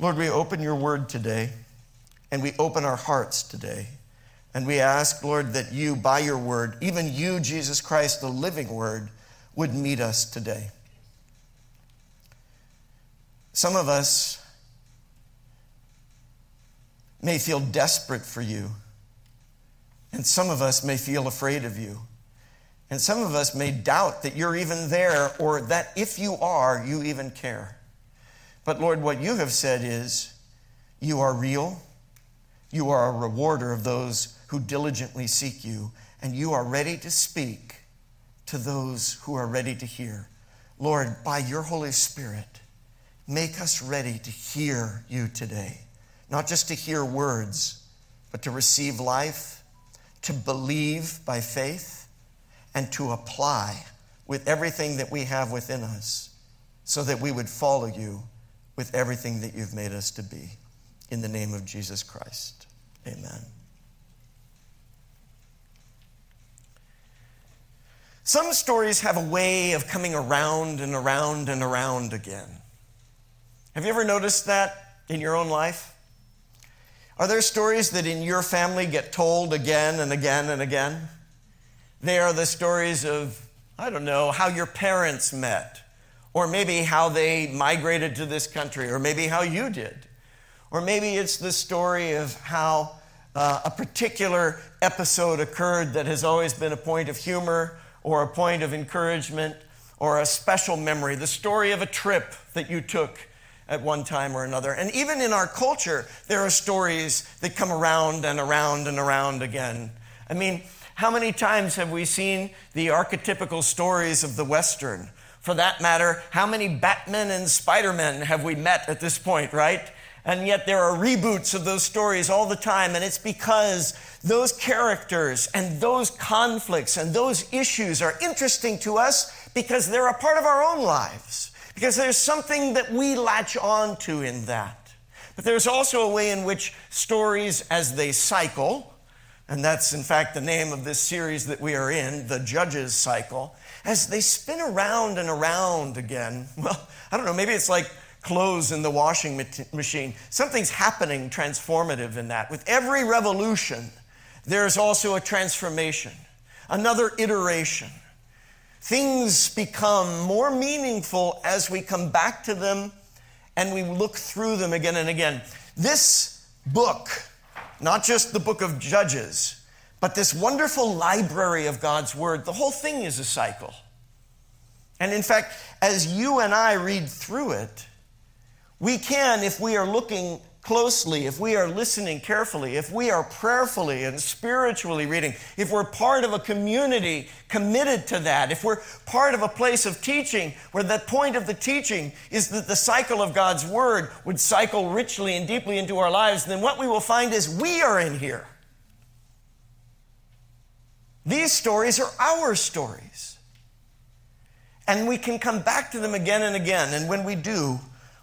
Lord, we open your word today and we open our hearts today. And we ask, Lord, that you, by your word, even you, Jesus Christ, the living word, would meet us today. Some of us may feel desperate for you, and some of us may feel afraid of you. And some of us may doubt that you're even there or that if you are, you even care. But Lord, what you have said is you are real, you are a rewarder of those who diligently seek you, and you are ready to speak to those who are ready to hear. Lord, by your Holy Spirit, make us ready to hear you today, not just to hear words, but to receive life, to believe by faith, and to apply with everything that we have within us so that we would follow you with everything that you've made us to be. In the name of Jesus Christ. Amen. Some stories have a way of coming around and around and around again. Have you ever noticed that in your own life? Are there stories that in your family get told again and again and again? They are the stories of, I don't know, how your parents met, or maybe how they migrated to this country, or maybe how you did. Or maybe it's the story of how uh, a particular episode occurred that has always been a point of humor or a point of encouragement or a special memory, the story of a trip that you took at one time or another. And even in our culture, there are stories that come around and around and around again. I mean, how many times have we seen the archetypical stories of the Western? For that matter, how many Batmen and Spider-Men have we met at this point, right? And yet there are reboots of those stories all the time. And it's because those characters and those conflicts and those issues are interesting to us because they're a part of our own lives. Because there's something that we latch on to in that. But there's also a way in which stories, as they cycle, and that's in fact the name of this series that we are in, the Judges Cycle, as they spin around and around again. Well, I don't know, maybe it's like clothes in the washing machine. Something's happening transformative in that. With every revolution, there's also a transformation, another iteration. Things become more meaningful as we come back to them and we look through them again and again. This book, not just the book of Judges, but this wonderful library of God's Word, the whole thing is a cycle. And in fact, as you and I read through it, we can, if we are looking closely, if we are listening carefully, if we are prayerfully and spiritually reading, if we're part of a community committed to that, if we're part of a place of teaching where the point of the teaching is that the cycle of God's Word would cycle richly and deeply into our lives, then what we will find is we are in here. These stories are our stories. And we can come back to them again and again. And when we do,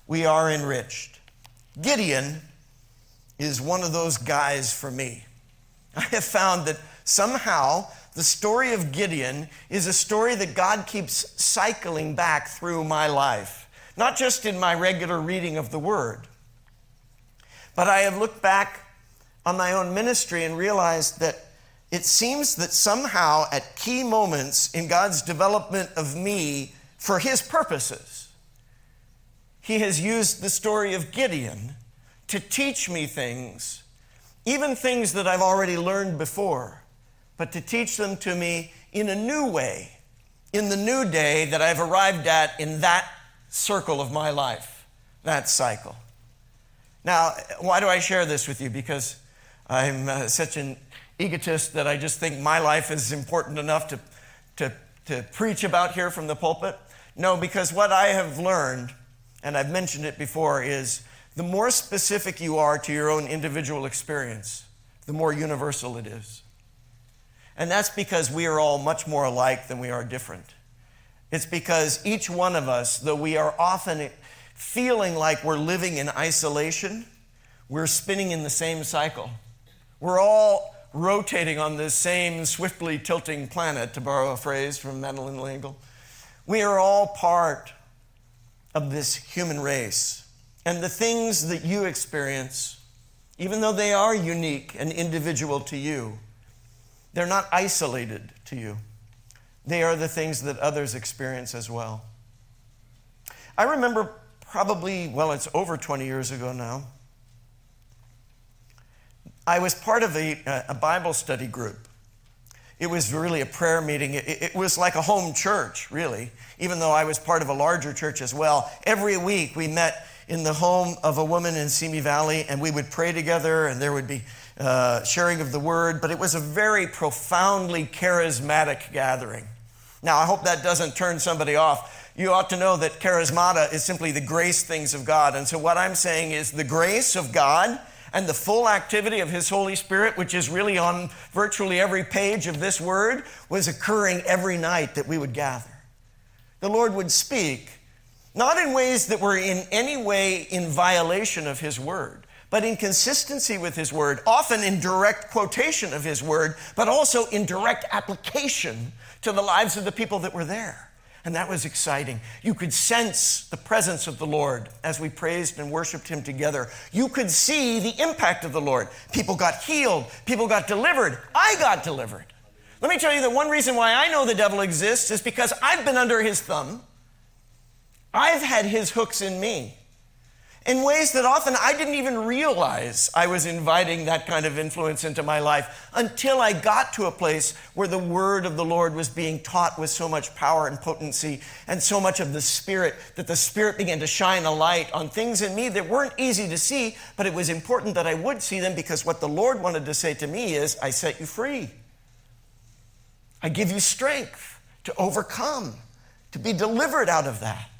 we are enriched. Gideon is one of those guys for me. I have found that somehow the story of Gideon is a story that God keeps cycling back through my life, not just in my regular reading of the Word, but I have looked back on my own ministry and realized that it seems that somehow at key moments in God's development of me for His purposes, he has used the story of Gideon to teach me things, even things that I've already learned before, but to teach them to me in a new way, in the new day that I've arrived at in that circle of my life, that cycle. Now, why do I share this with you? Because I'm uh, such an egotist that I just think my life is important enough to, to, to preach about here from the pulpit? No, because what I have learned and I've mentioned it before, is the more specific you are to your own individual experience, the more universal it is. And that's because we are all much more alike than we are different. It's because each one of us, though we are often feeling like we're living in isolation, we're spinning in the same cycle. We're all rotating on this same swiftly tilting planet, to borrow a phrase from Madeleine L'Engle. We are all part of this human race. and the things that you experience, even though they are unique and individual to you, they're not isolated to you. They are the things that others experience as well. I remember probably, well, it's over 20 years ago now. I was part of a, a Bible study group. It was really a prayer meeting. It, it, was like a home church, really, even though I was part of a larger church as well. Every week we met in the home of a woman in Simi Valley and we would pray together and there would be uh, sharing of the word, but it was a very profoundly charismatic gathering. Now, I hope that doesn't turn somebody off. You ought to know that charismata is simply the grace things of God. And so, what I'm saying is the grace of God and the full activity of His Holy Spirit, which is really on virtually every page of this word, was occurring every night that we would gather. The Lord would speak, not in ways that were in any way in violation of His word, but in consistency with His word, often in direct quotation of His word, but also in direct application to the lives of the people that were there. And that was exciting. You could sense the presence of the Lord as we praised and worshiped Him together. You could see the impact of the Lord. People got healed, people got delivered. I got delivered. Let me tell you that one reason why I know the devil exists is because I've been under his thumb. I've had his hooks in me in ways that often I didn't even realize I was inviting that kind of influence into my life until I got to a place where the word of the Lord was being taught with so much power and potency and so much of the Spirit that the Spirit began to shine a light on things in me that weren't easy to see, but it was important that I would see them because what the Lord wanted to say to me is, I set you free. I give you strength to overcome, to be delivered out of that.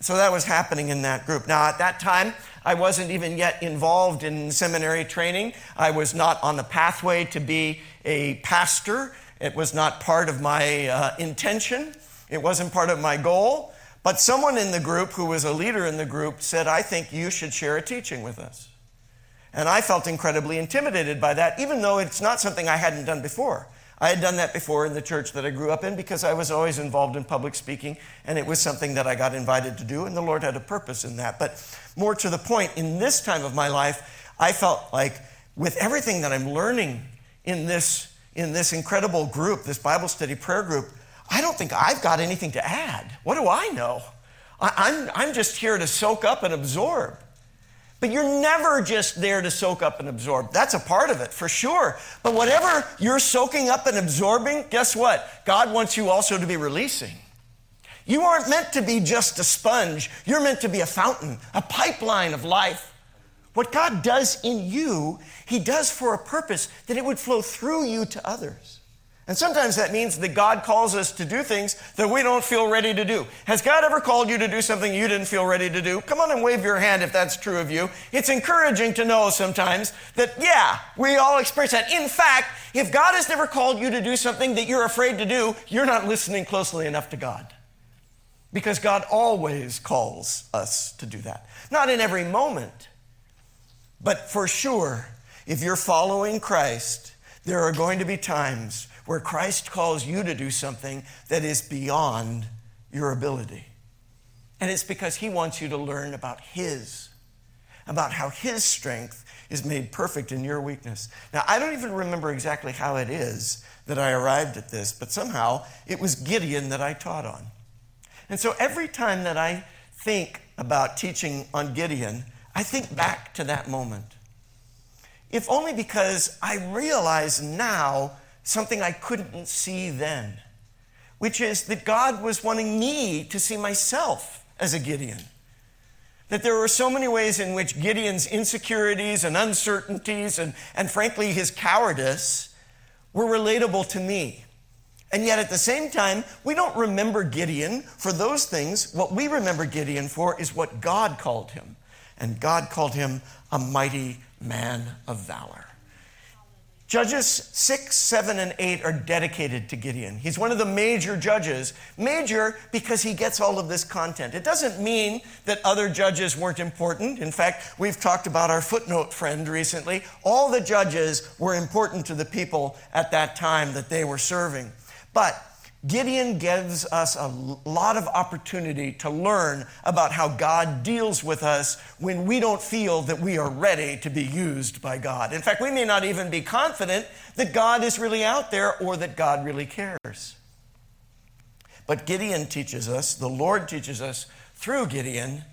So that was happening in that group. Now, at that time, I wasn't even yet involved in seminary training. I was not on the pathway to be a pastor. It was not part of my uh, intention, it wasn't part of my goal. But someone in the group who was a leader in the group said, I think you should share a teaching with us. And I felt incredibly intimidated by that, even though it's not something I hadn't done before. I had done that before in the church that I grew up in because I was always involved in public speaking, and it was something that I got invited to do, and the Lord had a purpose in that. But more to the point, in this time of my life, I felt like with everything that I'm learning in this, in this incredible group, this Bible study prayer group, I don't think I've got anything to add. What do I know? I, I'm, I'm just here to soak up and absorb. But you're never just there to soak up and absorb. That's a part of it, for sure. But whatever you're soaking up and absorbing, guess what? God wants you also to be releasing. You aren't meant to be just a sponge, you're meant to be a fountain, a pipeline of life. What God does in you, He does for a purpose that it would flow through you to others. And sometimes that means that God calls us to do things that we don't feel ready to do. Has God ever called you to do something you didn't feel ready to do? Come on and wave your hand if that's true of you. It's encouraging to know sometimes that, yeah, we all experience that. In fact, if God has never called you to do something that you're afraid to do, you're not listening closely enough to God. Because God always calls us to do that. Not in every moment, but for sure, if you're following Christ, there are going to be times where Christ calls you to do something that is beyond your ability. And it's because he wants you to learn about his, about how his strength is made perfect in your weakness. Now, I don't even remember exactly how it is that I arrived at this, but somehow it was Gideon that I taught on. And so every time that I think about teaching on Gideon, I think back to that moment. If only because I realize now something I couldn't see then, which is that God was wanting me to see myself as a Gideon. That there were so many ways in which Gideon's insecurities and uncertainties and, and frankly his cowardice were relatable to me. And yet at the same time, we don't remember Gideon for those things. What we remember Gideon for is what God called him. And God called him a mighty man of valor. Judges 6, 7, and 8 are dedicated to Gideon. He's one of the major judges. Major because he gets all of this content. It doesn't mean that other judges weren't important. In fact, we've talked about our footnote friend recently. All the judges were important to the people at that time that they were serving. But Gideon gives us a lot of opportunity to learn about how God deals with us when we don't feel that we are ready to be used by God. In fact, we may not even be confident that God is really out there or that God really cares. But Gideon teaches us, the Lord teaches us through Gideon,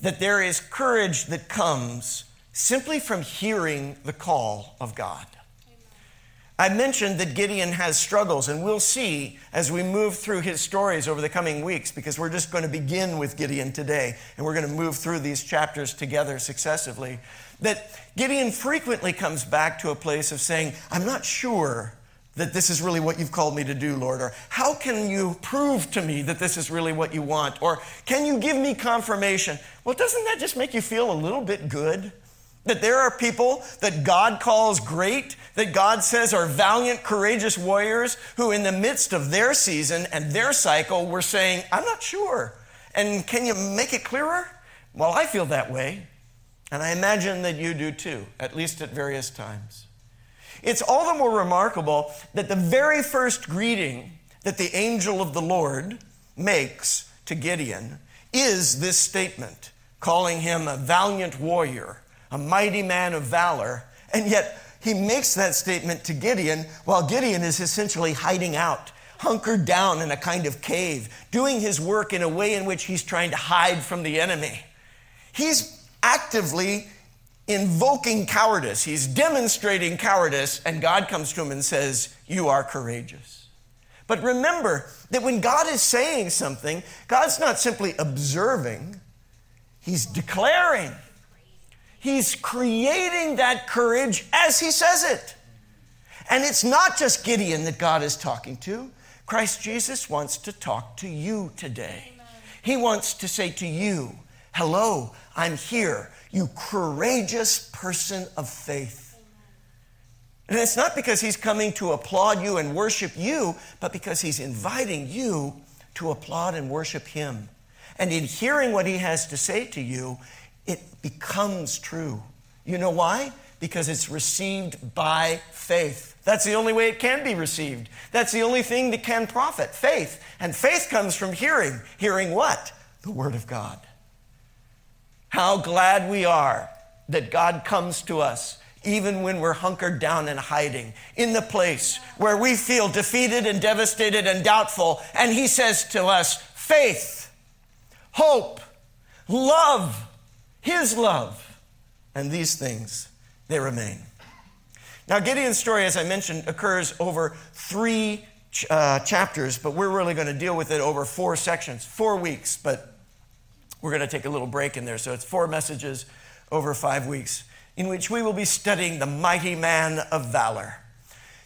that there is courage that comes simply from hearing the call of God. I mentioned that Gideon has struggles, and we'll see as we move through his stories over the coming weeks, because we're just going to begin with Gideon today, and we're going to move through these chapters together successively. That Gideon frequently comes back to a place of saying, I'm not sure that this is really what you've called me to do, Lord, or how can you prove to me that this is really what you want, or can you give me confirmation? Well, doesn't that just make you feel a little bit good? That there are people that God calls great, that God says are valiant, courageous warriors who, in the midst of their season and their cycle, were saying, I'm not sure. And can you make it clearer? Well, I feel that way. And I imagine that you do too, at least at various times. It's all the more remarkable that the very first greeting that the angel of the Lord makes to Gideon is this statement, calling him a valiant warrior a mighty man of valor. And yet, he makes that statement to Gideon while Gideon is essentially hiding out, hunkered down in a kind of cave, doing his work in a way in which he's trying to hide from the enemy. He's actively invoking cowardice, he's demonstrating cowardice, and God comes to him and says, You are courageous. But remember that when God is saying something, God's not simply observing, He's declaring. He's creating that courage as he says it. And it's not just Gideon that God is talking to. Christ Jesus wants to talk to you today. He wants to say to you, Hello, I'm here, you courageous person of faith. And it's not because he's coming to applaud you and worship you, but because he's inviting you to applaud and worship him. And in hearing what he has to say to you, it becomes true. You know why? Because it's received by faith. That's the only way it can be received. That's the only thing that can profit faith. And faith comes from hearing. Hearing what? The Word of God. How glad we are that God comes to us even when we're hunkered down and hiding in the place where we feel defeated and devastated and doubtful. And He says to us, faith, hope, love, his love. And these things, they remain. Now, Gideon's story, as I mentioned, occurs over three uh, chapters, but we're really going to deal with it over four sections, four weeks, but we're going to take a little break in there. So it's four messages over five weeks in which we will be studying the mighty man of valor.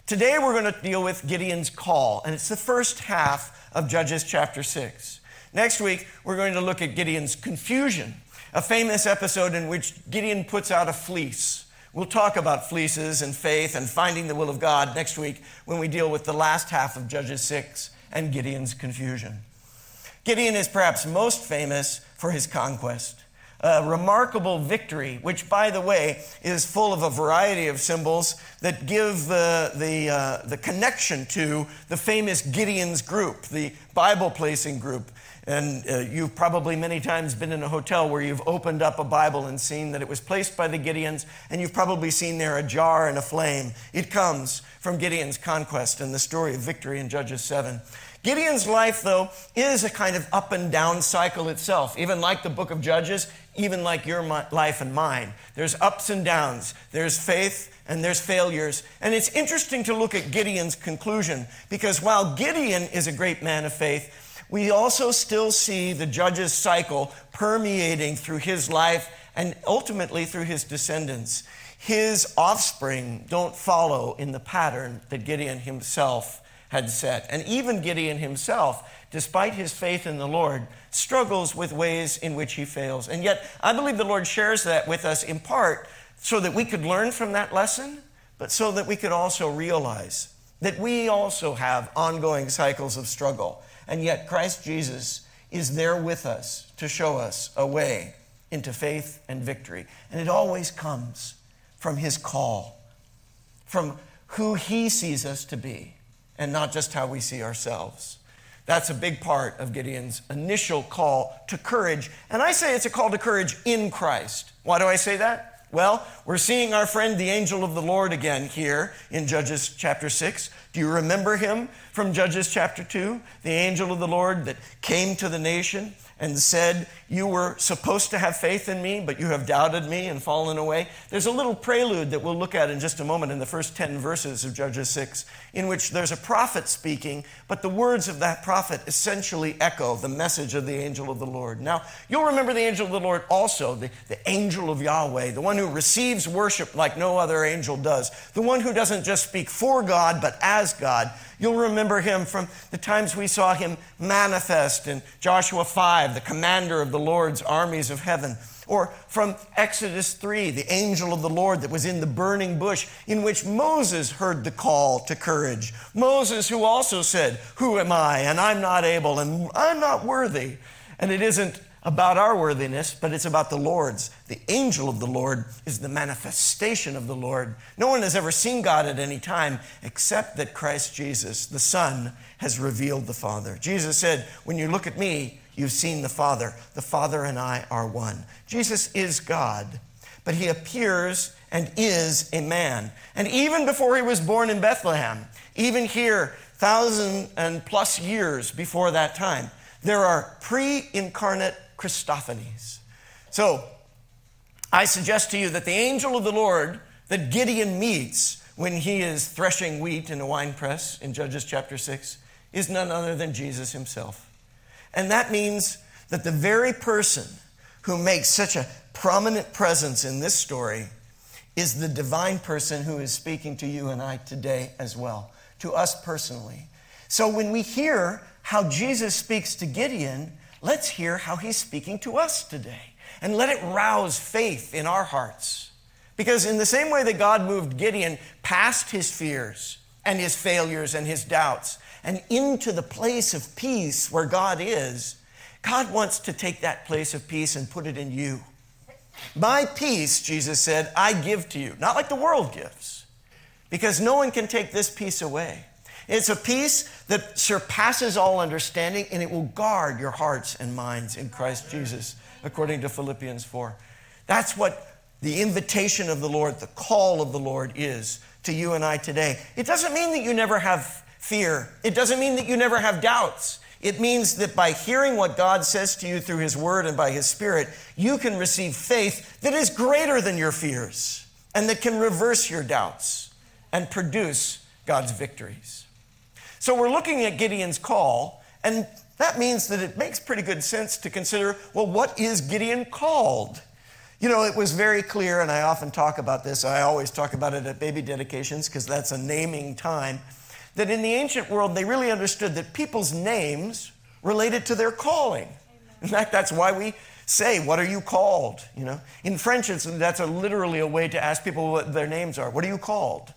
Today, we're going to deal with Gideon's call, and it's the first half of Judges chapter 6. Next week, we're going to look at Gideon's confusion a famous episode in which Gideon puts out a fleece. We'll talk about fleeces and faith and finding the will of God next week when we deal with the last half of Judges 6 and Gideon's confusion. Gideon is perhaps most famous for his conquest, a remarkable victory, which, by the way, is full of a variety of symbols that give the, the, uh, the connection to the famous Gideon's group, the Bible placing group and uh, you've probably many times been in a hotel where you've opened up a Bible and seen that it was placed by the Gideons, and you've probably seen there a jar and a flame. It comes from Gideon's conquest and the story of victory in Judges 7. Gideon's life, though, is a kind of up and down cycle itself, even like the book of Judges, even like your life and mine. There's ups and downs, there's faith and there's failures. And it's interesting to look at Gideon's conclusion because while Gideon is a great man of faith, we also still see the judge's cycle permeating through his life and ultimately through his descendants. His offspring don't follow in the pattern that Gideon himself had set. And even Gideon himself, despite his faith in the Lord, struggles with ways in which he fails. And yet, I believe the Lord shares that with us in part so that we could learn from that lesson, but so that we could also realize that we also have ongoing cycles of struggle. And yet, Christ Jesus is there with us to show us a way into faith and victory. And it always comes from his call, from who he sees us to be, and not just how we see ourselves. That's a big part of Gideon's initial call to courage. And I say it's a call to courage in Christ. Why do I say that? Well, we're seeing our friend the angel of the Lord again here in Judges chapter 6. Do you remember him from Judges chapter 2? The angel of the Lord that came to the nation and said, You were supposed to have faith in me, but you have doubted me and fallen away. There's a little prelude that we'll look at in just a moment in the first 10 verses of Judges 6, in which there's a prophet speaking, but the words of that prophet essentially echo the message of the angel of the Lord. Now, you'll remember the angel of the Lord also, the, the angel of Yahweh, the one who receives worship like no other angel does, the one who doesn't just speak for God, but as God. You'll remember him from the times we saw him manifest in Joshua 5, the commander of the Lord's armies of heaven. Or from Exodus 3, the angel of the Lord that was in the burning bush, in which Moses heard the call to courage. Moses, who also said, Who am I? And I'm not able, and I'm not worthy. And it isn't about our worthiness, but it's about the Lord's. The angel of the Lord is the manifestation of the Lord. No one has ever seen God at any time except that Christ Jesus, the Son, has revealed the Father. Jesus said, When you look at me, you've seen the Father. The Father and I are one. Jesus is God, but he appears and is a man. And even before he was born in Bethlehem, even here, thousand and plus years before that time, there are pre incarnate Christophanies. So, I suggest to you that the angel of the Lord that Gideon meets when he is threshing wheat in a wine press in Judges chapter 6 is none other than Jesus himself. And that means that the very person who makes such a prominent presence in this story is the divine person who is speaking to you and I today as well, to us personally. So when we hear how Jesus speaks to Gideon, let's hear how he's speaking to us today. And let it rouse faith in our hearts. Because, in the same way that God moved Gideon past his fears and his failures and his doubts and into the place of peace where God is, God wants to take that place of peace and put it in you. My peace, Jesus said, I give to you, not like the world gives, because no one can take this peace away. It's a peace that surpasses all understanding, and it will guard your hearts and minds in Christ Jesus, according to Philippians 4. That's what the invitation of the Lord, the call of the Lord is to you and I today. It doesn't mean that you never have fear, it doesn't mean that you never have doubts. It means that by hearing what God says to you through His Word and by His Spirit, you can receive faith that is greater than your fears and that can reverse your doubts and produce God's victories. So we're looking at Gideon's call, and that means that it makes pretty good sense to consider well, what is Gideon called? You know, it was very clear, and I often talk about this, I always talk about it at baby dedications because that's a naming time, that in the ancient world they really understood that people's names related to their calling. In fact, that's why we say, What are you called? You know, in French, it's, that's a, literally a way to ask people what their names are. What are you called?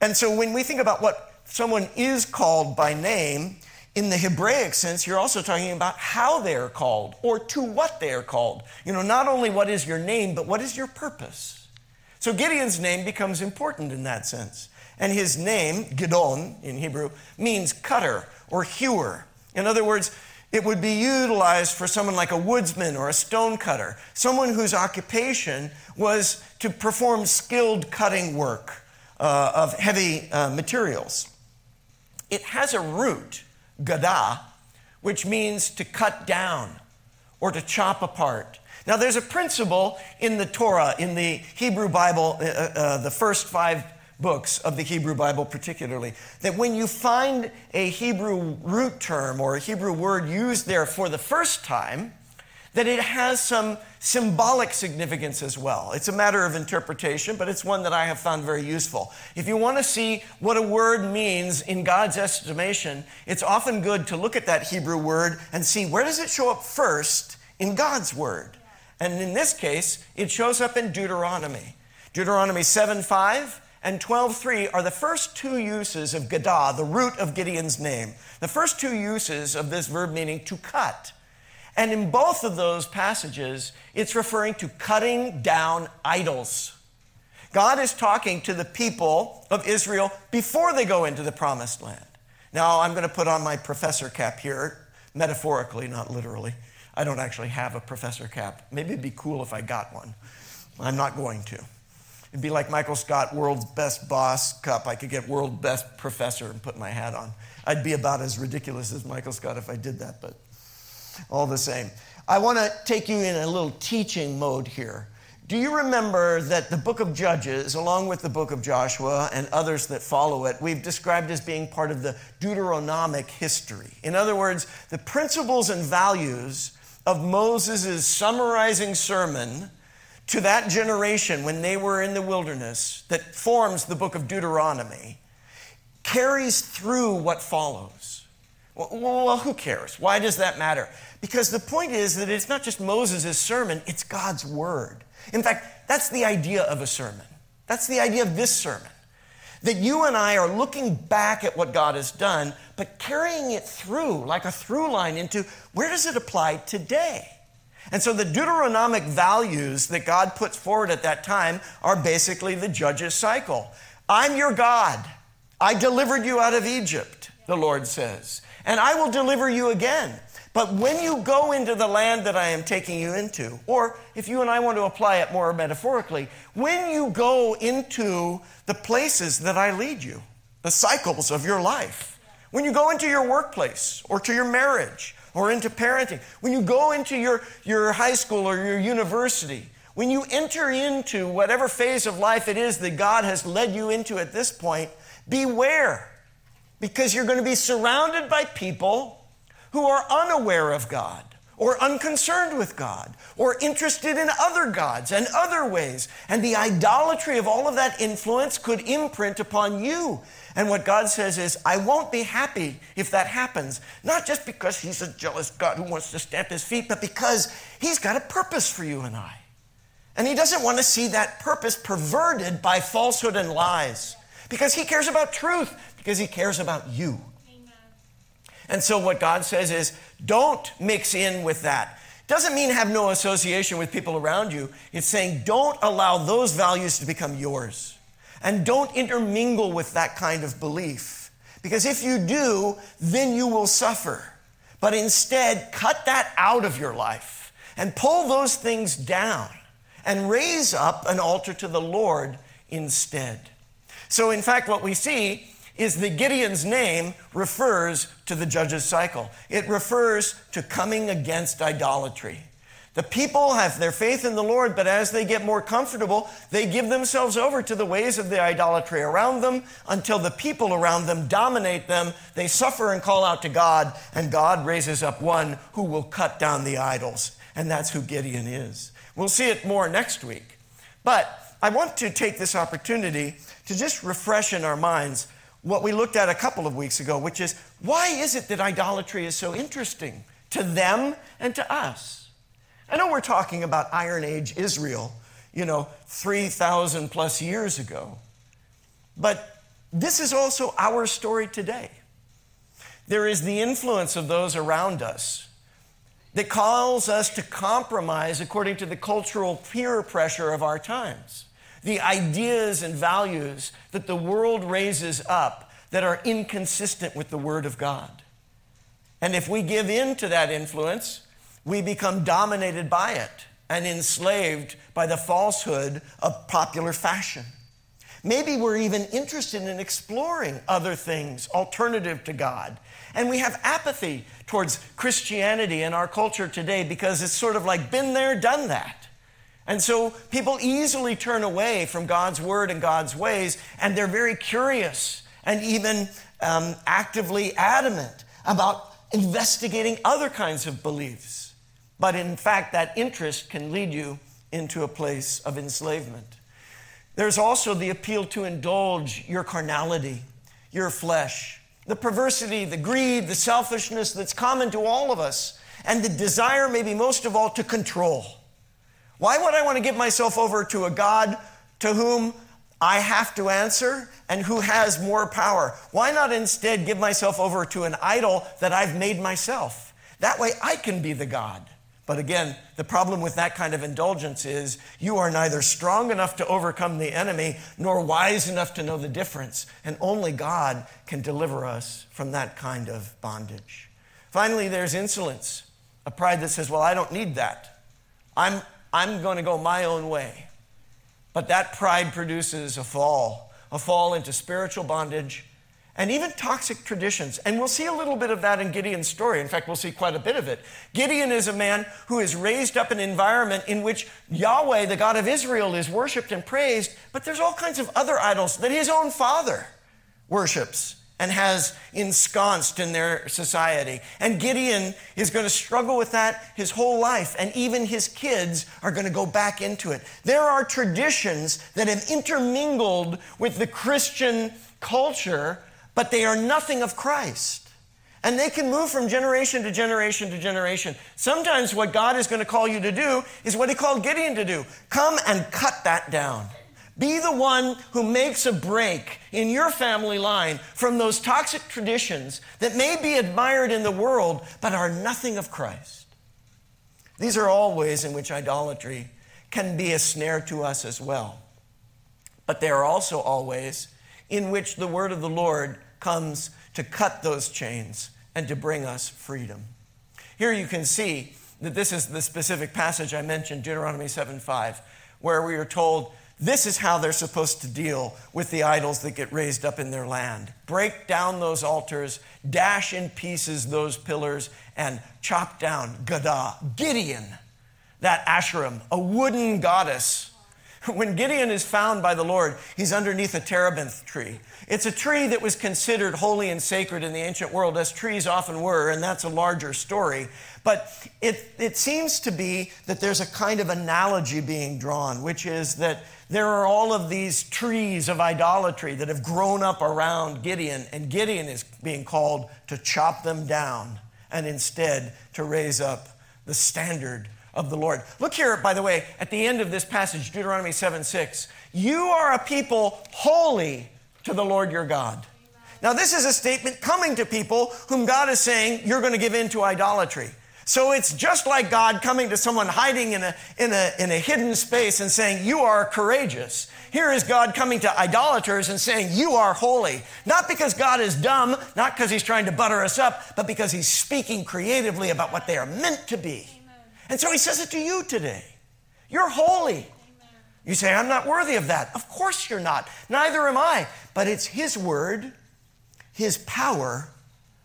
And so when we think about what someone is called by name, in the Hebraic sense, you're also talking about how they are called or to what they are called. You know, not only what is your name, but what is your purpose. So Gideon's name becomes important in that sense. And his name, Gidon in Hebrew, means cutter or hewer. In other words, it would be utilized for someone like a woodsman or a stone cutter, someone whose occupation was to perform skilled cutting work uh, of heavy uh, materials it has a root, gada, which means to cut down or to chop apart. Now, there's a principle in the Torah, in the Hebrew Bible, uh, uh, uh, the first five books of the Hebrew Bible, particularly, that when you find a Hebrew root term or a Hebrew word used there for the first time, that it has some symbolic significance as well. It's a matter of interpretation, but it's one that I have found very useful. If you want to see what a word means in God's estimation, it's often good to look at that Hebrew word and see where does it show up first in God's word. And in this case, it shows up in Deuteronomy. Deuteronomy 7 5 and 12:3 are the first two uses of Gadah, the root of Gideon's name. The first two uses of this verb meaning to cut. And in both of those passages, it's referring to cutting down idols. God is talking to the people of Israel before they go into the promised land. Now, I'm going to put on my professor cap here, metaphorically, not literally. I don't actually have a professor cap. Maybe it'd be cool if I got one. I'm not going to. It'd be like Michael Scott, world's best boss cup. I could get world best professor and put my hat on. I'd be about as ridiculous as Michael Scott if I did that, but all the same. I want to take you in a little teaching mode here. Do you remember that the book of Judges, along with the book of Joshua and others that follow it, we've described as being part of the Deuteronomic history? In other words, the principles and values of Moses' summarizing sermon to that generation when they were in the wilderness that forms the book of Deuteronomy carries through what follows. Well, who cares? Why does that matter? Because the point is that it's not just Moses' sermon, it's God's word. In fact, that's the idea of a sermon. That's the idea of this sermon. That you and I are looking back at what God has done, but carrying it through like a through line into where does it apply today? And so the Deuteronomic values that God puts forward at that time are basically the judge's cycle. I'm your God. I delivered you out of Egypt, the Lord says, and I will deliver you again. But when you go into the land that I am taking you into, or if you and I want to apply it more metaphorically, when you go into the places that I lead you, the cycles of your life, when you go into your workplace or to your marriage or into parenting, when you go into your, your high school or your university, when you enter into whatever phase of life it is that God has led you into at this point, beware because you're going to be surrounded by people who are unaware of God or unconcerned with God or interested in other gods and other ways. And the idolatry of all of that influence could imprint upon you. And what God says is, I won't be happy if that happens. Not just because He's a jealous God who wants to stamp His feet, but because He's got a purpose for you and I. And He doesn't want to see that purpose perverted by falsehood and lies because He cares about truth, because He cares about you. And so what God says is don't mix in with that. Doesn't mean have no association with people around you. It's saying don't allow those values to become yours. And don't intermingle with that kind of belief. Because if you do, then you will suffer. But instead, cut that out of your life and pull those things down and raise up an altar to the Lord instead. So, in fact, what we see is that Gideon's name refers to the judge's cycle. It refers to coming against idolatry. The people have their faith in the Lord, but as they get more comfortable, they give themselves over to the ways of the idolatry around them until the people around them dominate them. They suffer and call out to God, and God raises up one who will cut down the idols. And that's who Gideon is. We'll see it more next week. But I want to take this opportunity to just refresh in our minds what we looked at a couple of weeks ago, which is why is it that idolatry is so interesting to them and to us? I know we're talking about Iron Age Israel, you know, 3,000 plus years ago, but this is also our story today. There is the influence of those around us that calls us to compromise according to the cultural peer pressure of our times the ideas and values that the world raises up that are inconsistent with the Word of God. And if we give in to that influence, we become dominated by it and enslaved by the falsehood of popular fashion. Maybe we're even interested in exploring other things alternative to God. And we have apathy towards Christianity in our culture today because it's sort of like been there, done that. And so people easily turn away from God's word and God's ways, and they're very curious and even um, actively adamant about investigating other kinds of beliefs. But in fact, that interest can lead you into a place of enslavement. There's also the appeal to indulge your carnality, your flesh, the perversity, the greed, the selfishness that's common to all of us, and the desire, maybe most of all, to control. Why would I want to give myself over to a God to whom I have to answer and who has more power? Why not instead give myself over to an idol that I've made myself? That way I can be the God But again, the problem with that kind of indulgence is you are neither strong enough to overcome the enemy nor wise enough to know the difference. And only God can deliver us from that kind of bondage. Finally, there's insolence, a pride that says, Well, I don't need that. I'm, I'm going to go my own way. But that pride produces a fall, a fall into spiritual bondage and even toxic traditions. And we'll see a little bit of that in Gideon's story. In fact, we'll see quite a bit of it. Gideon is a man who is raised up in an environment in which Yahweh, the God of Israel, is worshiped and praised, but there's all kinds of other idols that his own father worships and has ensconced in their society. And Gideon is going to struggle with that his whole life, and even his kids are going to go back into it. There are traditions that have intermingled with the Christian culture but they are nothing of Christ. And they can move from generation to generation to generation. Sometimes what God is going to call you to do is what he called Gideon to do come and cut that down. Be the one who makes a break in your family line from those toxic traditions that may be admired in the world but are nothing of Christ. These are all ways in which idolatry can be a snare to us as well. But they are also all ways in which the word of the Lord comes to cut those chains and to bring us freedom. Here you can see that this is the specific passage I mentioned, Deuteronomy 7 5, where we are told this is how they're supposed to deal with the idols that get raised up in their land. Break down those altars, dash in pieces those pillars, and chop down Gadah, Gideon, that Asherim, a wooden goddess When Gideon is found by the Lord, he's underneath a terebinth tree. It's a tree that was considered holy and sacred in the ancient world, as trees often were, and that's a larger story. But it, it seems to be that there's a kind of analogy being drawn, which is that there are all of these trees of idolatry that have grown up around Gideon, and Gideon is being called to chop them down and instead to raise up the standard of the Lord. Look here, by the way, at the end of this passage, Deuteronomy 7 6. You are a people holy to the Lord your God. Now, this is a statement coming to people whom God is saying you're going to give in to idolatry. So it's just like God coming to someone hiding in a, in, a, in a hidden space and saying, You are courageous. Here is God coming to idolaters and saying, You are holy. Not because God is dumb, not because he's trying to butter us up, but because he's speaking creatively about what they are meant to be. And so he says it to you today. You're holy. You say, I'm not worthy of that. Of course you're not. Neither am I. But it's his word, his power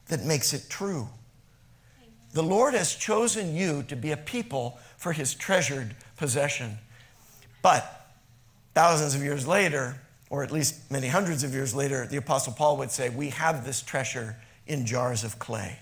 that makes it true. The Lord has chosen you to be a people for his treasured possession. But thousands of years later, or at least many hundreds of years later, the Apostle Paul would say, We have this treasure in jars of clay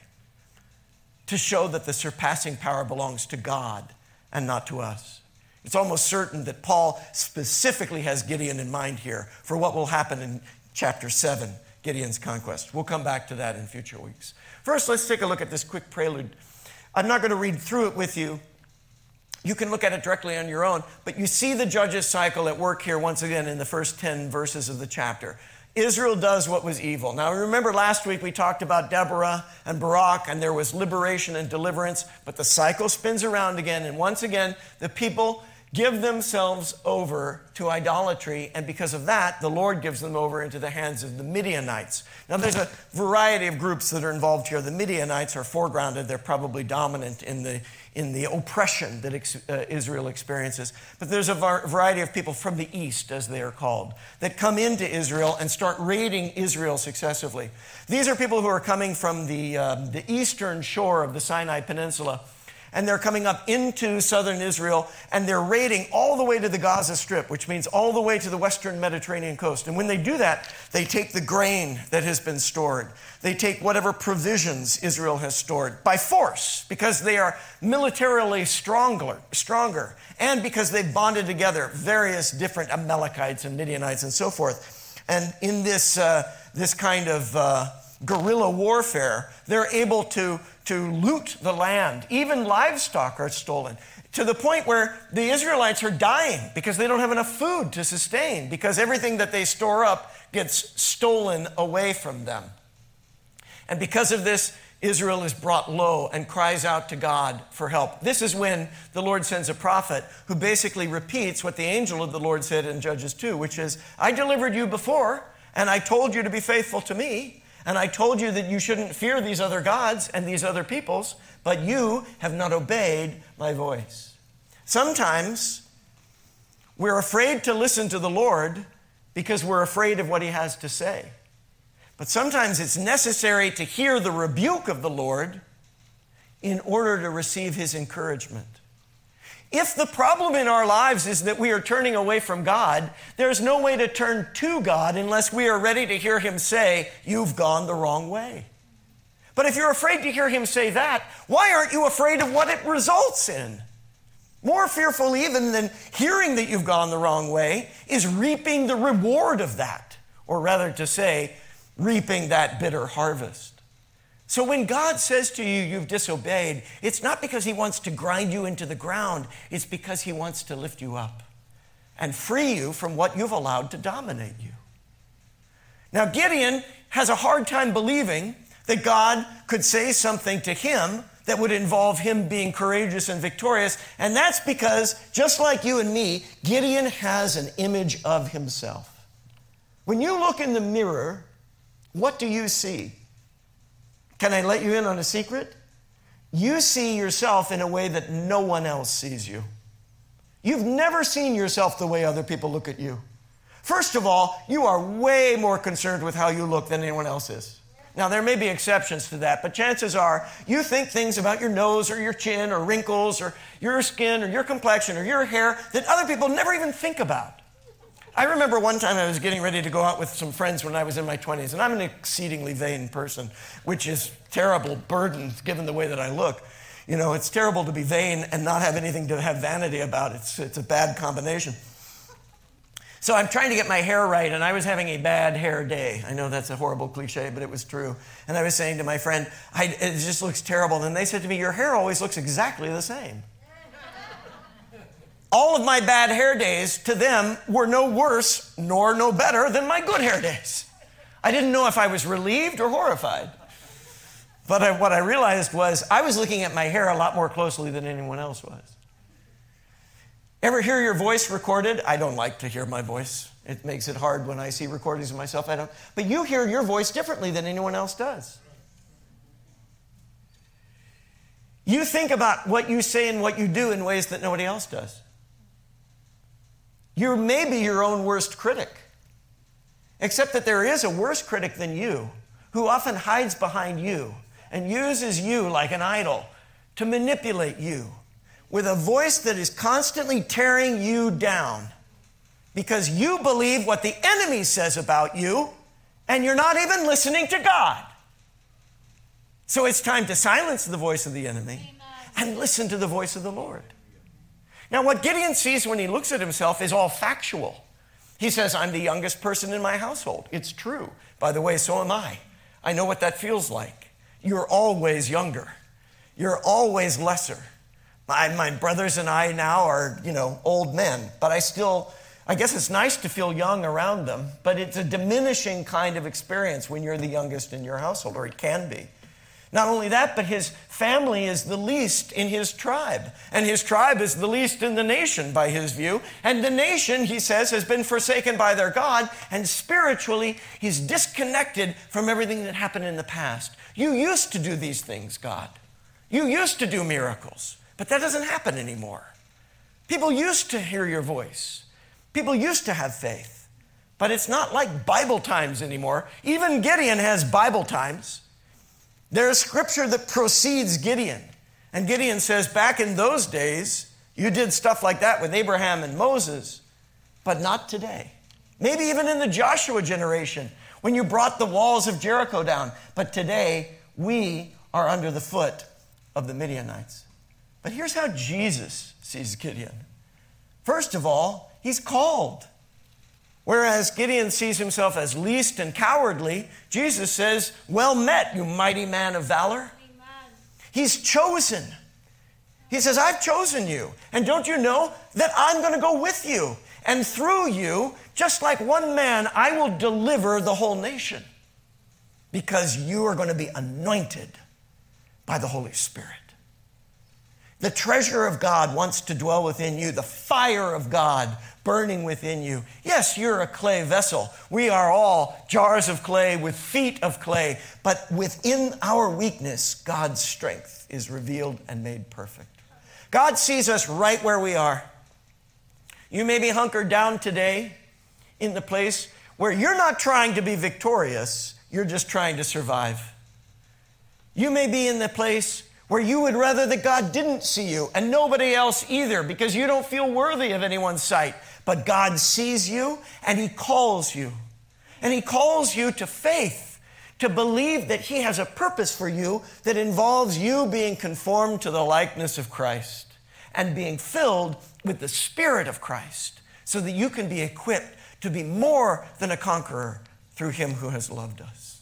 to show that the surpassing power belongs to God and not to us. It's almost certain that Paul specifically has Gideon in mind here for what will happen in chapter 7, Gideon's conquest. We'll come back to that in future weeks. First, let's take a look at this quick prelude. I'm not going to read through it with you. You can look at it directly on your own, but you see the judges cycle at work here once again in the first 10 verses of the chapter. Israel does what was evil. Now, remember last week we talked about Deborah and Barak, and there was liberation and deliverance, but the cycle spins around again, and once again, the people give themselves over to idolatry, and because of that, the Lord gives them over into the hands of the Midianites. Now, there's a variety of groups that are involved here. The Midianites are foregrounded, they're probably dominant in the, in the oppression that ex- uh, Israel experiences. But there's a var- variety of people from the east, as they are called, that come into Israel and start raiding Israel successively. These are people who are coming from the, uh, the eastern shore of the Sinai Peninsula and they're coming up into southern Israel and they're raiding all the way to the Gaza Strip, which means all the way to the western Mediterranean coast. And when they do that, they take the grain that has been stored, they take whatever provisions Israel has stored by force because they are militarily stronger, stronger and because they've bonded together various different Amalekites and Midianites and so forth. And in this, uh, this kind of uh, guerrilla warfare, they're able to to loot the land. Even livestock are stolen to the point where the Israelites are dying because they don't have enough food to sustain, because everything that they store up gets stolen away from them. And because of this, Israel is brought low and cries out to God for help. This is when the Lord sends a prophet who basically repeats what the angel of the Lord said in Judges 2, which is, I delivered you before, and I told you to be faithful to me, and I told you that you shouldn't fear these other gods and these other peoples, but you have not obeyed my voice. Sometimes we're afraid to listen to the Lord because we're afraid of what he has to say. But sometimes it's necessary to hear the rebuke of the Lord in order to receive his encouragement. If the problem in our lives is that we are turning away from God, there's no way to turn to God unless we are ready to hear him say, You've gone the wrong way. But if you're afraid to hear him say that, why aren't you afraid of what it results in? More fearful even than hearing that you've gone the wrong way is reaping the reward of that, or rather to say, reaping that bitter harvest. So when God says to you, you've disobeyed, it's not because he wants to grind you into the ground, it's because he wants to lift you up and free you from what you've allowed to dominate you. Now, Gideon has a hard time believing that God could say something to him that would involve him being courageous and victorious. And that's because, just like you and me, Gideon has an image of himself. When you look in the mirror, what do you see? Can I let you in on a secret? You see yourself in a way that no one else sees you. You've never seen yourself the way other people look at you. First of all, you are way more concerned with how you look than anyone else is. Now, there may be exceptions to that, but chances are you think things about your nose or your chin or wrinkles or your skin or your complexion or your hair that other people never even think about. I remember one time I was getting ready to go out with some friends when I was in my 20s, and I'm an exceedingly vain person, which is terrible burden given the way that I look. You know, it's terrible to be vain and not have anything to have vanity about. It's, it's a bad combination. So I'm trying to get my hair right, and I was having a bad hair day. I know that's a horrible cliche, but it was true. And I was saying to my friend, it just looks terrible. And they said to me, Your hair always looks exactly the same. All of my bad hair days to them were no worse nor no better than my good hair days. I didn't know if I was relieved or horrified. But I, what I realized was I was looking at my hair a lot more closely than anyone else was. Ever hear your voice recorded? I don't like to hear my voice. It makes it hard when I see recordings of myself. I don't. But you hear your voice differently than anyone else does. You think about what you say and what you do in ways that nobody else does. You're maybe your own worst critic, except that there is a worse critic than you who often hides behind you and uses you like an idol to manipulate you with a voice that is constantly tearing you down because you believe what the enemy says about you and you're not even listening to God. So it's time to silence the voice of the enemy and listen to the voice of the Lord. Now, what Gideon sees when he looks at himself is all factual. He says, I'm the youngest person in my household. It's true. By the way, so am I. I know what that feels like. You're always younger, you're always lesser. My, my brothers and I now are, you know, old men, but I still, I guess it's nice to feel young around them, but it's a diminishing kind of experience when you're the youngest in your household, or it can be. Not only that, but his family is the least in his tribe. And his tribe is the least in the nation by his view. And the nation, he says, has been forsaken by their God. And spiritually, he's disconnected from everything that happened in the past. You used to do these things, God. You used to do miracles. But that doesn't happen anymore. People used to hear your voice, people used to have faith. But it's not like Bible times anymore. Even Gideon has Bible times. There's scripture that precedes Gideon. And Gideon says, back in those days, you did stuff like that with Abraham and Moses, but not today. Maybe even in the Joshua generation, when you brought the walls of Jericho down. But today, we are under the foot of the Midianites. But here's how Jesus sees Gideon. First of all, he's called. Whereas Gideon sees himself as least and cowardly, Jesus says, Well met, you mighty man of valor. He's chosen. He says, I've chosen you. And don't you know that I'm going to go with you? And through you, just like one man, I will deliver the whole nation because you are going to be anointed by the Holy Spirit. The treasure of God wants to dwell within you, the fire of God burning within you. Yes, you're a clay vessel. We are all jars of clay with feet of clay, but within our weakness, God's strength is revealed and made perfect. God sees us right where we are. You may be hunkered down today in the place where you're not trying to be victorious, you're just trying to survive. You may be in the place where you would rather that God didn't see you and nobody else either because you don't feel worthy of anyone's sight. But God sees you and He calls you. And He calls you to faith, to believe that He has a purpose for you that involves you being conformed to the likeness of Christ and being filled with the Spirit of Christ so that you can be equipped to be more than a conqueror through Him who has loved us.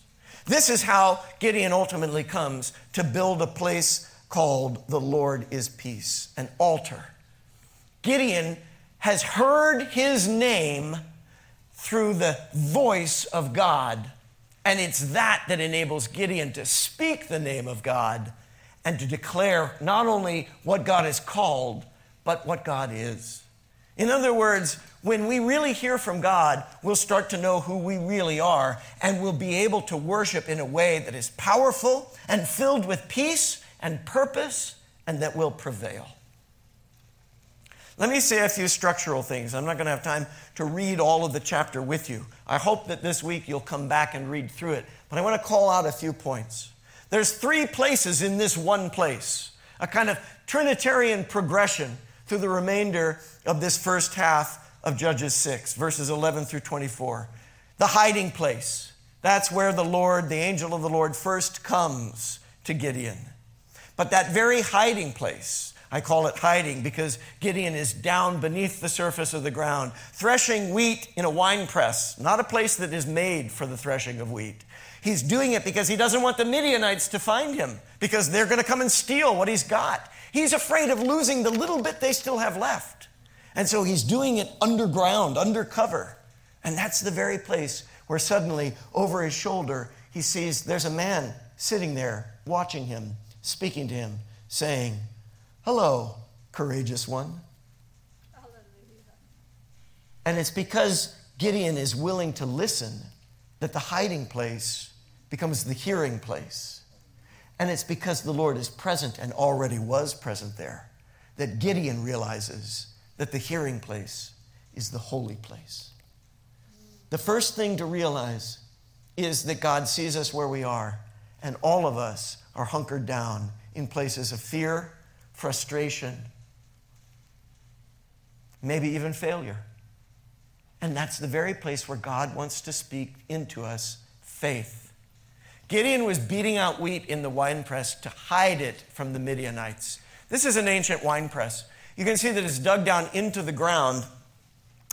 This is how Gideon ultimately comes to build a place called the Lord is Peace, an altar. Gideon has heard his name through the voice of God, and it's that that enables Gideon to speak the name of God and to declare not only what God is called, but what God is. In other words, when we really hear from God, we'll start to know who we really are, and we'll be able to worship in a way that is powerful and filled with peace and purpose, and that will prevail. Let me say a few structural things. I'm not going to have time to read all of the chapter with you. I hope that this week you'll come back and read through it, but I want to call out a few points. There's three places in this one place, a kind of Trinitarian progression through the remainder of this first half of Judges 6, verses 11 through 24. The hiding place. That's where the Lord, the angel of the Lord, first comes to Gideon. But that very hiding place, I call it hiding because Gideon is down beneath the surface of the ground, threshing wheat in a wine press, not a place that is made for the threshing of wheat. He's doing it because he doesn't want the Midianites to find him because they're going to come and steal what he's got. He's afraid of losing the little bit they still have left. And so he's doing it underground, undercover. And that's the very place where suddenly, over his shoulder, he sees there's a man sitting there watching him, speaking to him, saying, Hello, courageous one. And it's because Gideon is willing to listen that the hiding place becomes the hearing place. And it's because the Lord is present and already was present there that Gideon realizes that the hearing place is the holy place. The first thing to realize is that God sees us where we are, and all of us are hunkered down in places of fear, frustration, maybe even failure. And that's the very place where God wants to speak into us faith. Gideon was beating out wheat in the winepress to hide it from the Midianites. This is an ancient winepress you can see that it's dug down into the ground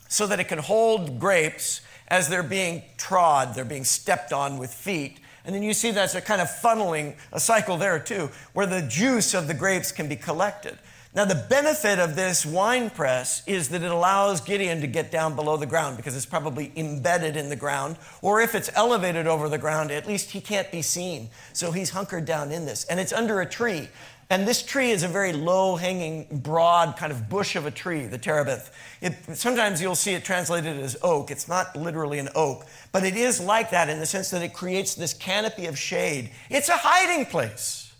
so that it can hold grapes as they're being trod, they're being stepped on with feet. And then you see that's a kind of funneling, a cycle there too, where the juice of the grapes can be collected. Now, the benefit of this wine press is that it allows Gideon to get down below the ground because it's probably embedded in the ground. Or if it's elevated over the ground, at least he can't be seen. So he's hunkered down in this. And it's under a tree. And this tree is a very low hanging, broad kind of bush of a tree, the terebinth. It, sometimes you'll see it translated as oak. It's not literally an oak, but it is like that in the sense that it creates this canopy of shade. It's a hiding place.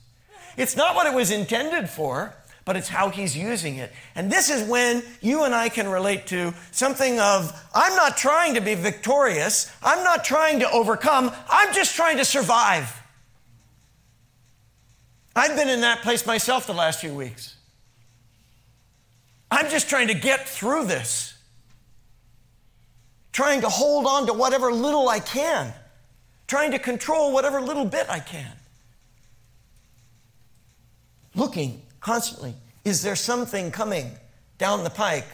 It's not what it was intended for, but it's how he's using it. And this is when you and I can relate to something of I'm not trying to be victorious, I'm not trying to overcome, I'm just trying to survive. I've been in that place myself the last few weeks. I'm just trying to get through this, trying to hold on to whatever little I can, trying to control whatever little bit I can. Looking constantly, is there something coming down the pike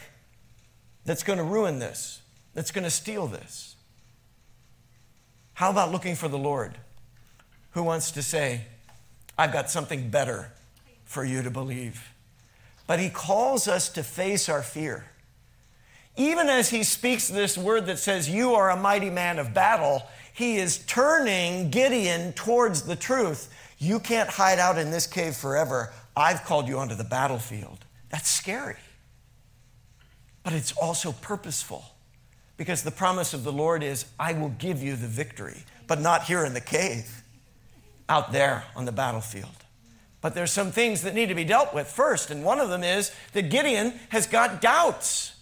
that's going to ruin this, that's going to steal this? How about looking for the Lord who wants to say, I've got something better for you to believe. But he calls us to face our fear. Even as he speaks this word that says, You are a mighty man of battle, he is turning Gideon towards the truth. You can't hide out in this cave forever. I've called you onto the battlefield. That's scary. But it's also purposeful because the promise of the Lord is, I will give you the victory, but not here in the cave, out there on the battlefield. But there's some things that need to be dealt with first, and one of them is that Gideon has got doubts.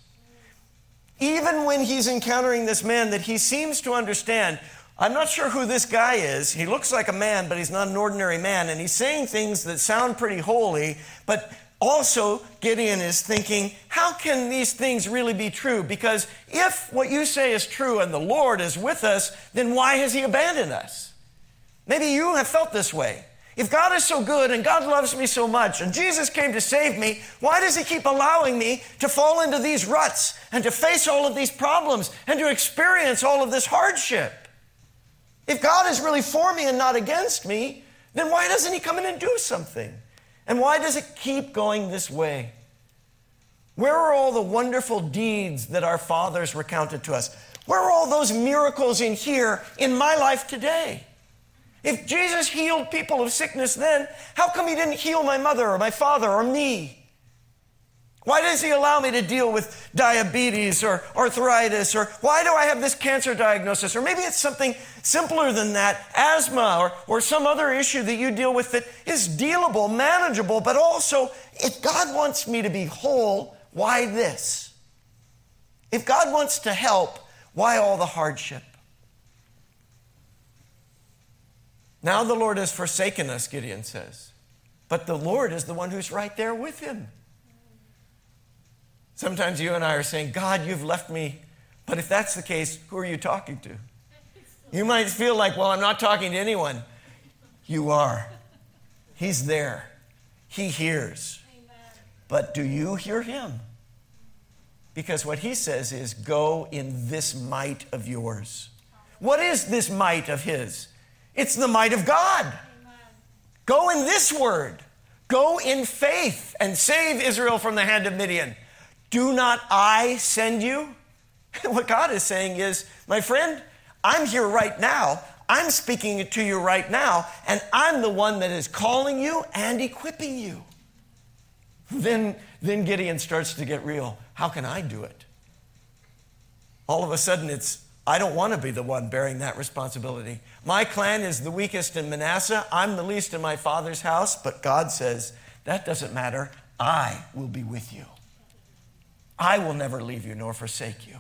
Even when he's encountering this man that he seems to understand, I'm not sure who this guy is. He looks like a man, but he's not an ordinary man, and he's saying things that sound pretty holy, but also, Gideon is thinking, how can these things really be true? Because if what you say is true and the Lord is with us, then why has he abandoned us? Maybe you have felt this way. If God is so good and God loves me so much and Jesus came to save me, why does He keep allowing me to fall into these ruts and to face all of these problems and to experience all of this hardship? If God is really for me and not against me, then why doesn't He come in and do something? And why does it keep going this way? Where are all the wonderful deeds that our fathers recounted to us? Where are all those miracles in here in my life today? If Jesus healed people of sickness then, how come he didn't heal my mother or my father or me? Why does he allow me to deal with diabetes or arthritis? Or why do I have this cancer diagnosis? Or maybe it's something simpler than that asthma or, or some other issue that you deal with that is dealable, manageable, but also if God wants me to be whole, why this? If God wants to help, why all the hardship? Now the Lord has forsaken us, Gideon says. But the Lord is the one who's right there with him. Sometimes you and I are saying, God, you've left me. But if that's the case, who are you talking to? You might feel like, well, I'm not talking to anyone. You are. He's there, He hears. But do you hear Him? Because what He says is, go in this might of yours. What is this might of His? It's the might of God. Go in this word. Go in faith and save Israel from the hand of Midian. Do not I send you? what God is saying is, my friend, I'm here right now. I'm speaking to you right now, and I'm the one that is calling you and equipping you. Then, then Gideon starts to get real. How can I do it? All of a sudden, it's, I don't want to be the one bearing that responsibility. My clan is the weakest in Manasseh. I'm the least in my father's house, but God says, that doesn't matter. I will be with you. I will never leave you nor forsake you.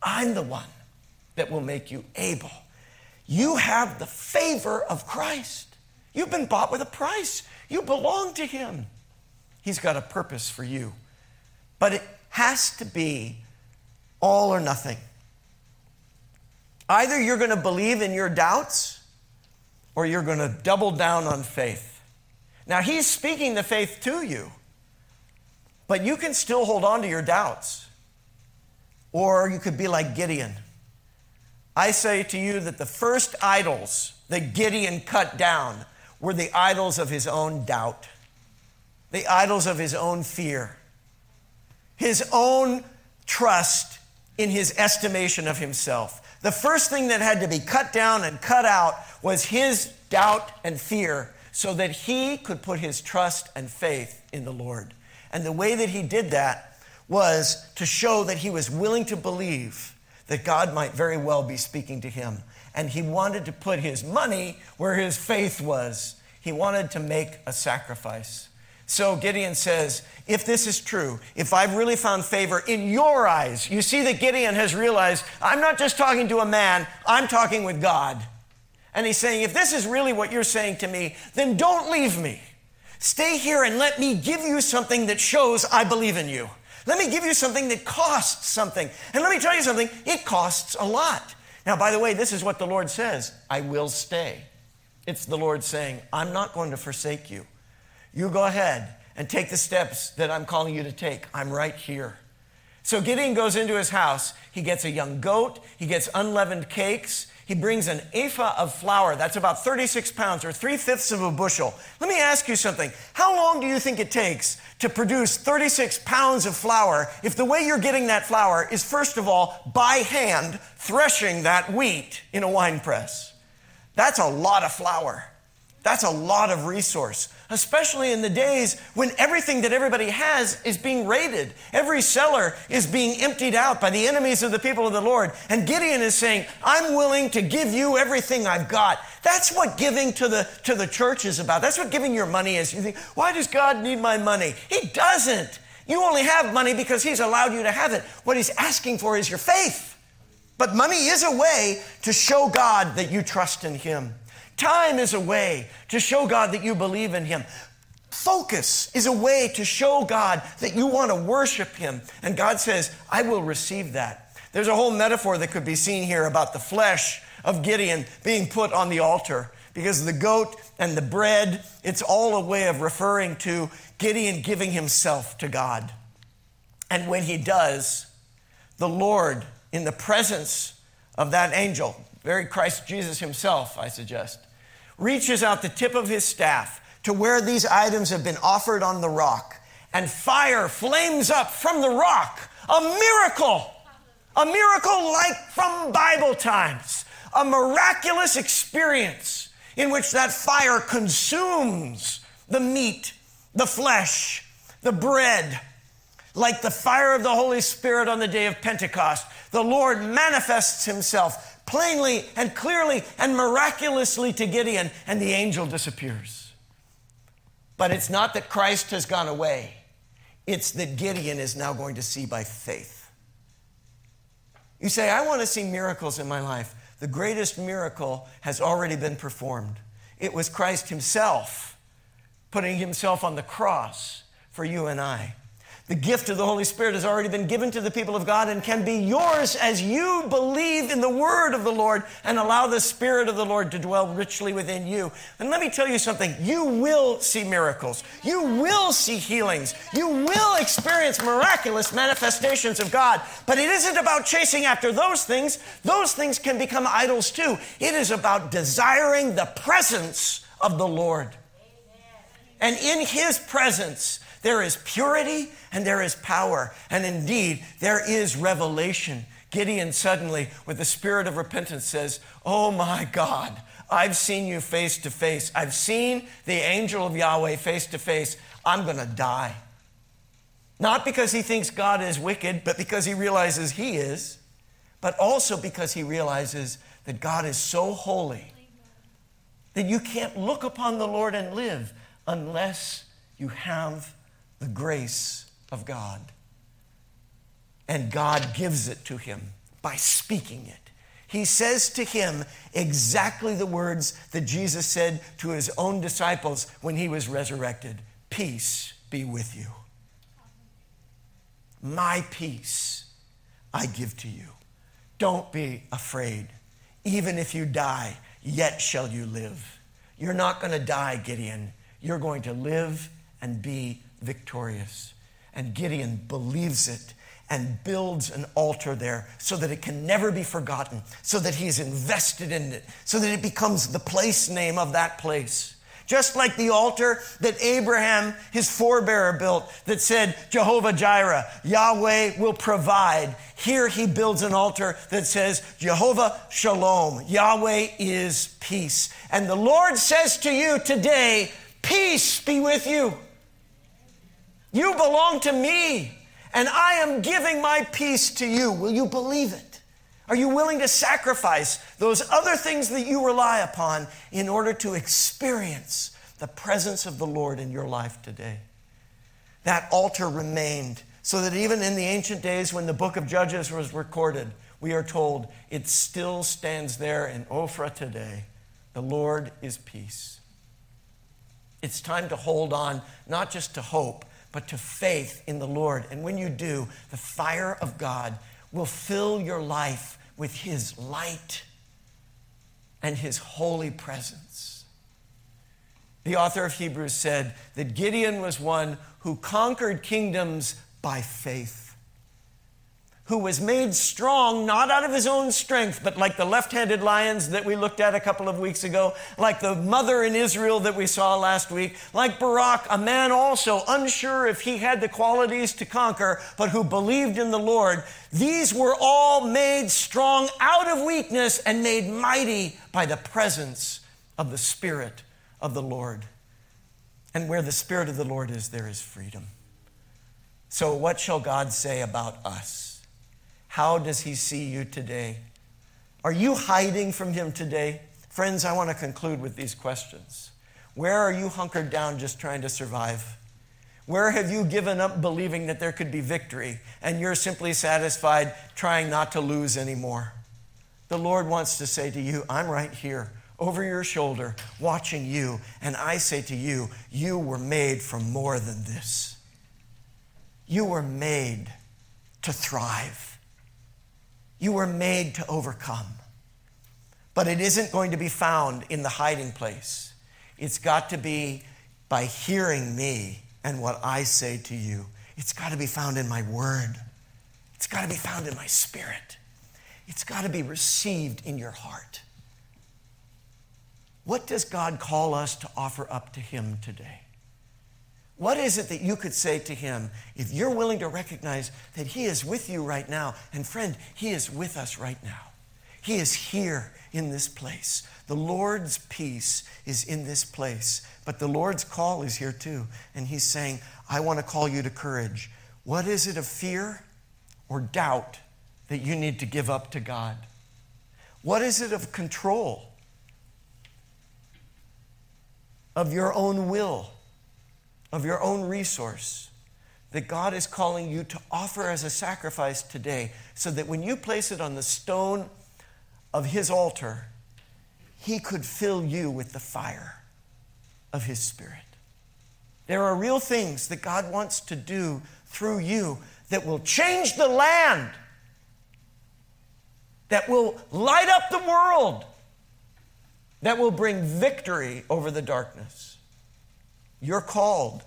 I'm the one that will make you able. You have the favor of Christ. You've been bought with a price. You belong to Him. He's got a purpose for you. But it has to be all or nothing. Either you're going to believe in your doubts or you're going to double down on faith. Now, He's speaking the faith to you. But you can still hold on to your doubts. Or you could be like Gideon. I say to you that the first idols that Gideon cut down were the idols of his own doubt, the idols of his own fear, his own trust in his estimation of himself. The first thing that had to be cut down and cut out was his doubt and fear so that he could put his trust and faith in the Lord. And the way that he did that was to show that he was willing to believe that God might very well be speaking to him. And he wanted to put his money where his faith was. He wanted to make a sacrifice. So Gideon says, if this is true, if I've really found favor in your eyes, you see that Gideon has realized I'm not just talking to a man, I'm talking with God. And he's saying, if this is really what you're saying to me, then don't leave me. Stay here and let me give you something that shows I believe in you. Let me give you something that costs something. And let me tell you something, it costs a lot. Now, by the way, this is what the Lord says I will stay. It's the Lord saying, I'm not going to forsake you. You go ahead and take the steps that I'm calling you to take. I'm right here. So Gideon goes into his house. He gets a young goat, he gets unleavened cakes, he brings an ephah of flour. That's about 36 pounds or three fifths of a bushel. Let me ask you something. How long do you think it takes to produce 36 pounds of flour if the way you're getting that flour is, first of all, by hand threshing that wheat in a wine press? That's a lot of flour. That's a lot of resource, especially in the days when everything that everybody has is being raided. Every cellar is being emptied out by the enemies of the people of the Lord. And Gideon is saying, I'm willing to give you everything I've got. That's what giving to the, to the church is about. That's what giving your money is. You think, why does God need my money? He doesn't. You only have money because He's allowed you to have it. What He's asking for is your faith. But money is a way to show God that you trust in Him. Time is a way to show God that you believe in Him. Focus is a way to show God that you want to worship Him. And God says, I will receive that. There's a whole metaphor that could be seen here about the flesh of Gideon being put on the altar because the goat and the bread, it's all a way of referring to Gideon giving himself to God. And when he does, the Lord, in the presence of that angel, very Christ Jesus himself, I suggest, reaches out the tip of his staff to where these items have been offered on the rock, and fire flames up from the rock. A miracle! A miracle like from Bible times. A miraculous experience in which that fire consumes the meat, the flesh, the bread. Like the fire of the Holy Spirit on the day of Pentecost, the Lord manifests himself plainly and clearly and miraculously to Gideon, and the angel disappears. But it's not that Christ has gone away, it's that Gideon is now going to see by faith. You say, I want to see miracles in my life. The greatest miracle has already been performed. It was Christ Himself putting Himself on the cross for you and I. The gift of the Holy Spirit has already been given to the people of God and can be yours as you believe in the word of the Lord and allow the Spirit of the Lord to dwell richly within you. And let me tell you something you will see miracles, you will see healings, you will experience miraculous manifestations of God. But it isn't about chasing after those things, those things can become idols too. It is about desiring the presence of the Lord. And in His presence, there is purity and there is power. And indeed, there is revelation. Gideon suddenly, with the spirit of repentance, says, Oh my God, I've seen you face to face. I've seen the angel of Yahweh face to face. I'm going to die. Not because he thinks God is wicked, but because he realizes he is, but also because he realizes that God is so holy that you can't look upon the Lord and live unless you have the grace of God. And God gives it to him by speaking it. He says to him exactly the words that Jesus said to his own disciples when he was resurrected Peace be with you. My peace I give to you. Don't be afraid. Even if you die, yet shall you live. You're not going to die, Gideon. You're going to live and be victorious. And Gideon believes it and builds an altar there so that it can never be forgotten, so that he's invested in it, so that it becomes the place name of that place. Just like the altar that Abraham, his forebearer, built that said, Jehovah Jireh, Yahweh will provide. Here he builds an altar that says, Jehovah Shalom, Yahweh is peace. And the Lord says to you today, Peace be with you. You belong to me, and I am giving my peace to you. Will you believe it? Are you willing to sacrifice those other things that you rely upon in order to experience the presence of the Lord in your life today? That altar remained so that even in the ancient days when the book of Judges was recorded, we are told it still stands there in Ophrah today. The Lord is peace. It's time to hold on not just to hope, but to faith in the Lord. And when you do, the fire of God will fill your life with His light and His holy presence. The author of Hebrews said that Gideon was one who conquered kingdoms by faith who was made strong not out of his own strength, but like the left handed lions that we looked at a couple of weeks ago, like the mother in Israel that we saw last week, like Barak, a man also unsure if he had the qualities to conquer, but who believed in the Lord. These were all made strong out of weakness and made mighty by the presence of the Spirit of the Lord. And where the Spirit of the Lord is, there is freedom. So, what shall God say about us? How does He see you today? Are you hiding from Him today? Friends, I want to conclude with these questions. Where are you hunkered down just trying to survive? Where have you given up believing that there could be victory and you're simply satisfied trying not to lose anymore? The Lord wants to say to you, I'm right here over your shoulder watching you. And I say to you, you were made for more than this. You were made to thrive. You were made to overcome. But it isn't going to be found in the hiding place. It's got to be by hearing me and what I say to you. It's got to be found in my word. It's got to be found in my spirit. It's got to be received in your heart. What does God call us to offer up to Him today? What is it that you could say to Him if you're willing to recognize that He is with you right now? And friend, He is with us right now. He is here in this place. The Lord's peace is in this place, but the Lord's call is here too. And He's saying, I want to call you to courage. What is it of fear or doubt that you need to give up to God? What is it of control? Of your own will, of your own resource that God is calling you to offer as a sacrifice today, so that when you place it on the stone of His altar, He could fill you with the fire of His Spirit. There are real things that God wants to do through you that will change the land, that will light up the world, that will bring victory over the darkness. You're called.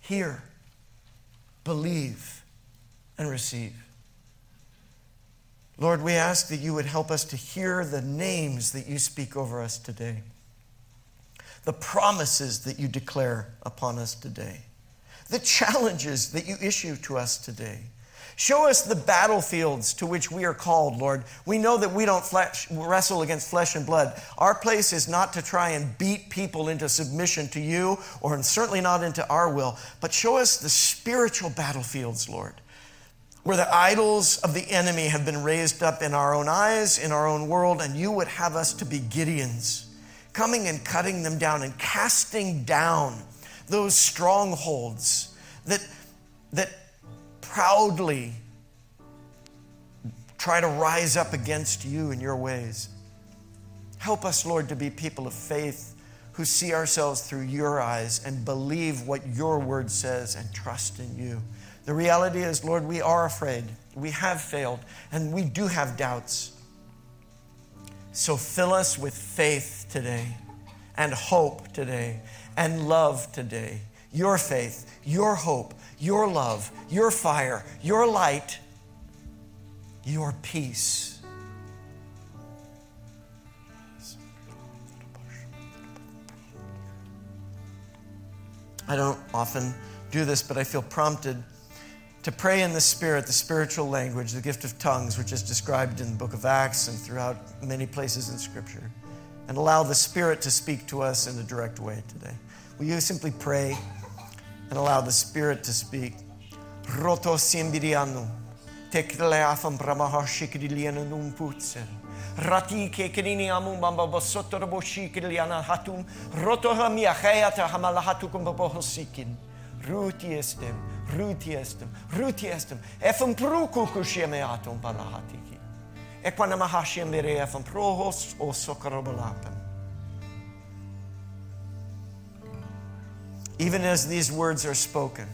Hear, believe, and receive. Lord, we ask that you would help us to hear the names that you speak over us today, the promises that you declare upon us today, the challenges that you issue to us today. Show us the battlefields to which we are called, Lord. We know that we don't flesh, wrestle against flesh and blood. Our place is not to try and beat people into submission to you, or certainly not into our will, but show us the spiritual battlefields, Lord where the idols of the enemy have been raised up in our own eyes, in our own world, and you would have us to be Gideons, coming and cutting them down and casting down those strongholds that, that proudly try to rise up against you and your ways. Help us, Lord, to be people of faith who see ourselves through your eyes and believe what your word says and trust in you. The reality is, Lord, we are afraid. We have failed, and we do have doubts. So fill us with faith today, and hope today, and love today. Your faith, your hope, your love, your fire, your light, your peace. I don't often do this, but I feel prompted to pray in the Spirit, the spiritual language, the gift of tongues, which is described in the book of Acts and throughout many places in Scripture, and allow the Spirit to speak to us in a direct way today. Will you simply pray and allow the Spirit to speak? Roto simbirianu, tekleafam bramahashikiliana numputser. Rati ke amu bamba bosoto roboshikiliana hatum, roto hamia hayata hamalahatukum babohosikin. Ruti estem, ruti estem, ruti estem. Efem pruku kushieme atom palahatiki. Ekwana mahashim bere efem prohos o. Even as these words are spoken,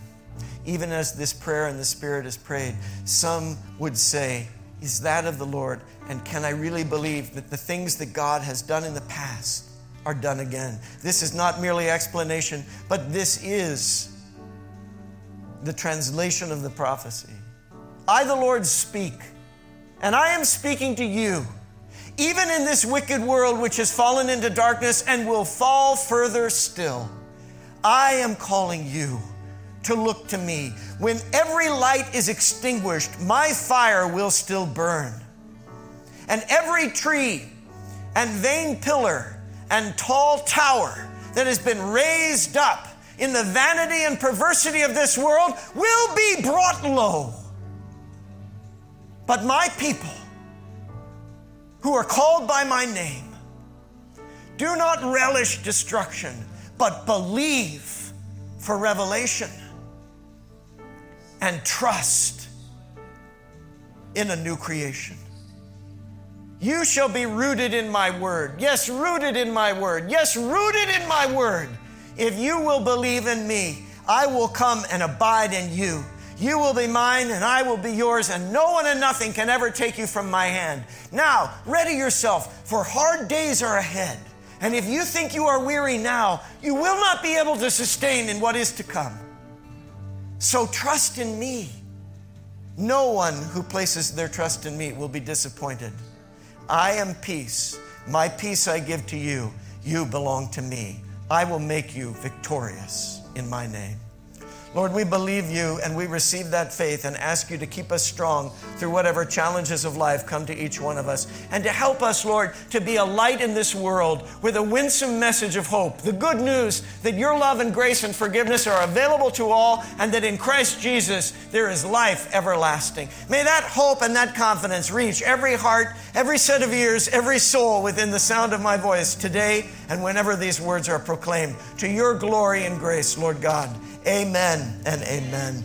even as this prayer in the Spirit is prayed, some would say, Is that of the Lord? And can I really believe that the things that God has done in the past are done again? This is not merely explanation, but this is the translation of the prophecy. I, the Lord, speak, and I am speaking to you, even in this wicked world which has fallen into darkness and will fall further still. I am calling you to look to me. When every light is extinguished, my fire will still burn. And every tree and vain pillar and tall tower that has been raised up in the vanity and perversity of this world will be brought low. But my people, who are called by my name, do not relish destruction, but believe for revelation and trust in a new creation. You shall be rooted in my word. Yes, rooted in my word. Yes, rooted in my word. If you will believe in me, I will come and abide in you. You will be mine and I will be yours, and no one and nothing can ever take you from my hand. Now, ready yourself, for hard days are ahead. And if you think you are weary now, you will not be able to sustain in what is to come. So trust in me. No one who places their trust in me will be disappointed. I am peace. My peace I give to you. You belong to me. I will make you victorious in my name. Lord, we believe you and we receive that faith and ask you to keep us strong through whatever challenges of life come to each one of us. And to help us, Lord, to be a light in this world with a winsome message of hope. The good news that your love and grace and forgiveness are available to all and that in Christ Jesus there is life everlasting. May that hope and that confidence reach every heart, every set of ears, every soul within the sound of my voice today and whenever these words are proclaimed. To your glory and grace, Lord God. Amen and amen.